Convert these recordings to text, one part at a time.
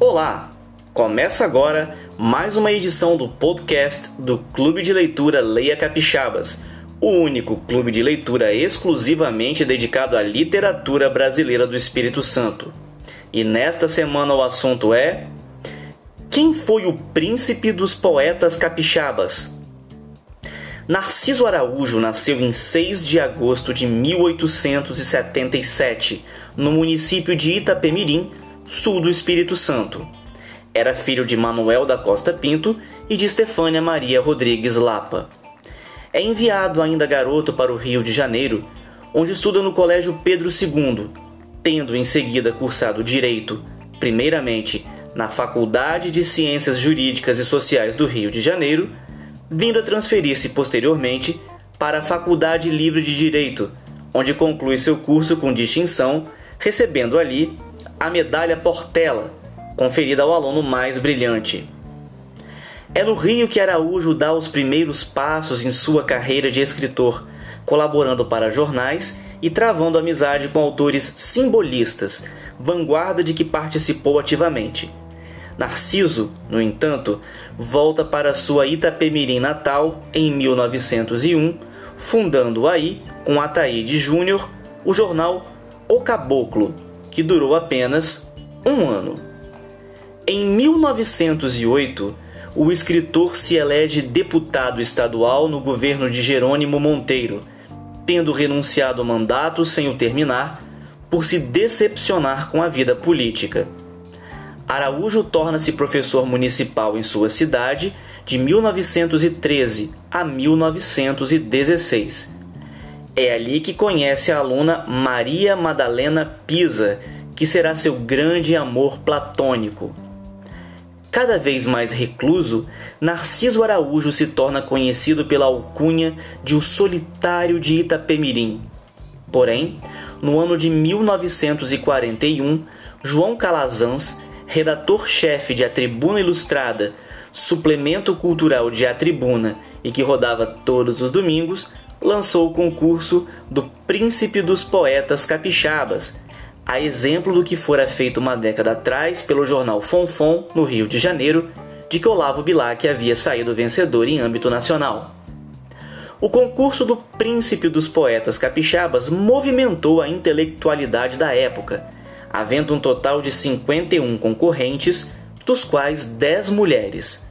Olá! Começa agora mais uma edição do podcast do Clube de Leitura Leia Capixabas, o único clube de leitura exclusivamente dedicado à literatura brasileira do Espírito Santo. E nesta semana o assunto é: Quem foi o príncipe dos poetas capixabas? Narciso Araújo nasceu em 6 de agosto de 1877, no município de Itapemirim, sul do Espírito Santo. Era filho de Manuel da Costa Pinto e de Estefânia Maria Rodrigues Lapa. É enviado ainda garoto para o Rio de Janeiro, onde estuda no Colégio Pedro II, tendo em seguida cursado Direito, primeiramente na Faculdade de Ciências Jurídicas e Sociais do Rio de Janeiro vindo a transferir-se posteriormente para a Faculdade Livre de Direito, onde conclui seu curso com distinção, recebendo ali a medalha Portela, conferida ao aluno mais brilhante. É no Rio que Araújo dá os primeiros passos em sua carreira de escritor, colaborando para jornais e travando amizade com autores simbolistas, vanguarda de que participou ativamente. Narciso, no entanto, volta para sua Itapemirim natal em 1901, fundando aí, com Ataíde Júnior, o jornal O Caboclo, que durou apenas um ano. Em 1908, o escritor se elege deputado estadual no governo de Jerônimo Monteiro, tendo renunciado ao mandato sem o terminar por se decepcionar com a vida política. Araújo torna-se professor municipal em sua cidade de 1913 a 1916. É ali que conhece a aluna Maria Madalena Pisa, que será seu grande amor platônico. Cada vez mais recluso, Narciso Araújo se torna conhecido pela alcunha de o Solitário de Itapemirim. Porém, no ano de 1941, João Calazans redator-chefe de A Tribuna Ilustrada, suplemento cultural de A Tribuna e que rodava todos os domingos, lançou o concurso do Príncipe dos Poetas Capixabas, a exemplo do que fora feito uma década atrás pelo jornal Fonfon, no Rio de Janeiro, de que Olavo Bilac havia saído vencedor em âmbito nacional. O concurso do Príncipe dos Poetas Capixabas movimentou a intelectualidade da época, havendo um total de 51 concorrentes, dos quais 10 mulheres.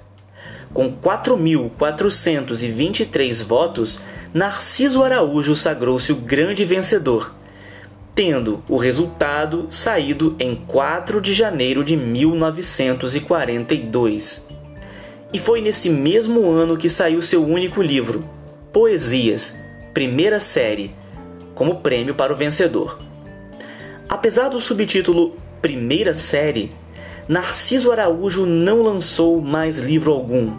Com 4.423 votos, Narciso Araújo sagrou-se o grande vencedor, tendo o resultado saído em 4 de janeiro de 1942. E foi nesse mesmo ano que saiu seu único livro, Poesias, primeira série, como prêmio para o vencedor. Apesar do subtítulo Primeira Série, Narciso Araújo não lançou mais livro algum.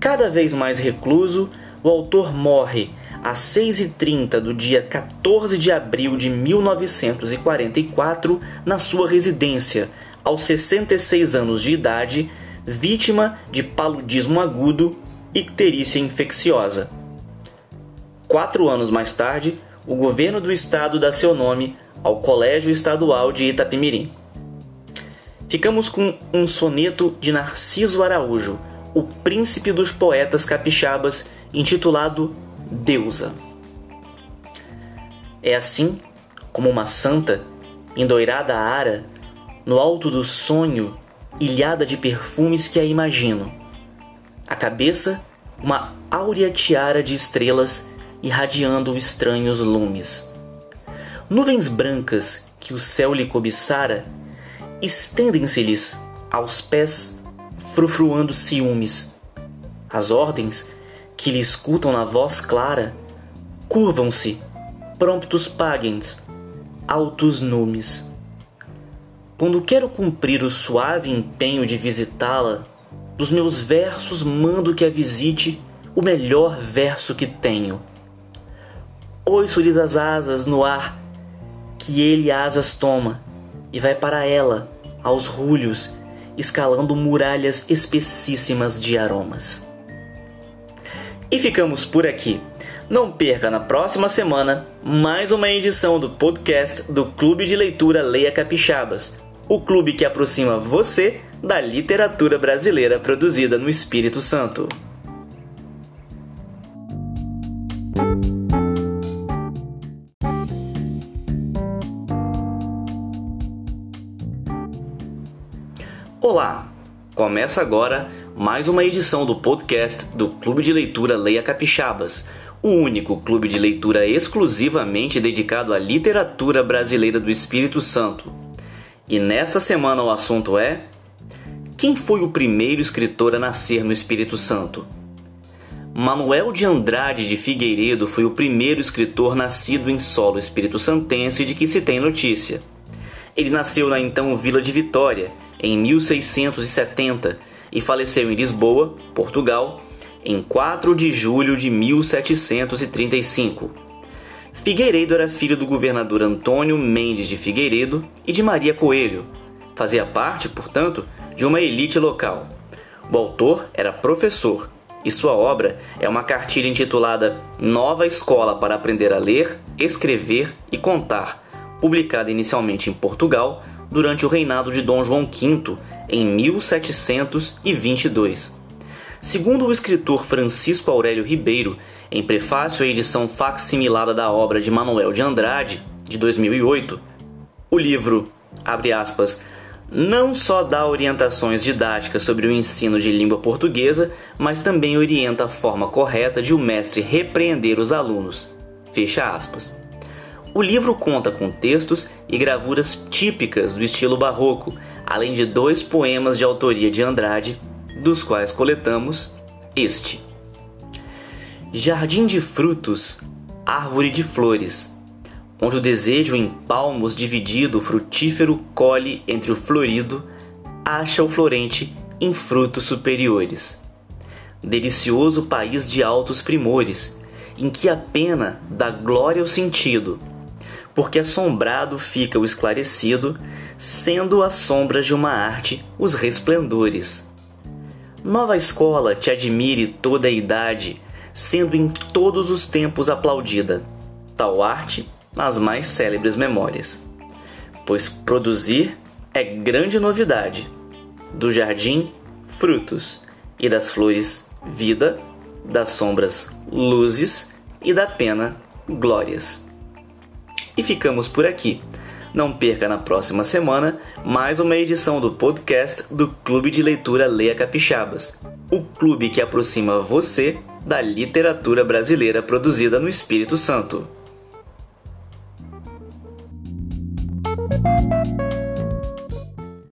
Cada vez mais recluso, o autor morre às 6h30 do dia 14 de abril de 1944 na sua residência, aos 66 anos de idade, vítima de paludismo agudo e icterícia infecciosa. Quatro anos mais tarde, o governo do estado dá seu nome ao Colégio Estadual de Itapemirim. Ficamos com um soneto de Narciso Araújo, o príncipe dos poetas capixabas, intitulado Deusa. É assim como uma santa, endoirada ara, no alto do sonho, ilhada de perfumes que a imagino. A cabeça, uma áurea tiara de estrelas irradiando estranhos lumes. Nuvens brancas que o céu lhe cobiçara estendem-se-lhes aos pés, frufruando ciúmes. As ordens que lhe escutam na voz clara curvam-se, promptos pagens, altos numes. Quando quero cumprir o suave empenho de visitá-la, dos meus versos mando que a visite o melhor verso que tenho. Oiço-lhes as asas no ar que ele asas toma e vai para ela, aos rulhos, escalando muralhas espessíssimas de aromas. E ficamos por aqui. Não perca na próxima semana mais uma edição do podcast do Clube de Leitura Leia Capixabas, o clube que aproxima você da literatura brasileira produzida no Espírito Santo. Olá! Começa agora mais uma edição do podcast do Clube de Leitura Leia Capixabas, o único clube de leitura exclusivamente dedicado à literatura brasileira do Espírito Santo. E nesta semana o assunto é: Quem foi o primeiro escritor a nascer no Espírito Santo? Manuel de Andrade de Figueiredo foi o primeiro escritor nascido em solo espírito santense de que se tem notícia. Ele nasceu na então Vila de Vitória, em 1670, e faleceu em Lisboa, Portugal, em 4 de julho de 1735. Figueiredo era filho do governador Antônio Mendes de Figueiredo e de Maria Coelho. Fazia parte, portanto, de uma elite local. O autor era professor e sua obra é uma cartilha intitulada Nova Escola para Aprender a Ler, Escrever e Contar, publicada inicialmente em Portugal durante o reinado de Dom João V em 1722. Segundo o escritor Francisco Aurélio Ribeiro, em prefácio à edição facsimilada da obra de Manuel de Andrade, de 2008, o livro, abre aspas, não só dá orientações didáticas sobre o ensino de língua portuguesa, mas também orienta a forma correta de o mestre repreender os alunos. Fecha aspas. O livro conta com textos e gravuras típicas do estilo barroco, além de dois poemas de autoria de Andrade dos quais coletamos este: Jardim de frutos, árvore de flores, onde o desejo em palmos dividido frutífero colhe entre o florido, acha o florente em frutos superiores. Delicioso país de altos primores, em que a pena dá glória ao sentido, porque assombrado fica o esclarecido, sendo as sombras de uma arte os resplendores Nova escola te admire toda a idade, sendo em todos os tempos aplaudida, tal arte nas mais célebres memórias. Pois produzir é grande novidade. Do jardim, frutos, e das flores, vida, das sombras, luzes, e da pena, glórias. E ficamos por aqui. Não perca na próxima semana mais uma edição do podcast do Clube de Leitura Leia Capixabas, o clube que aproxima você da literatura brasileira produzida no Espírito Santo.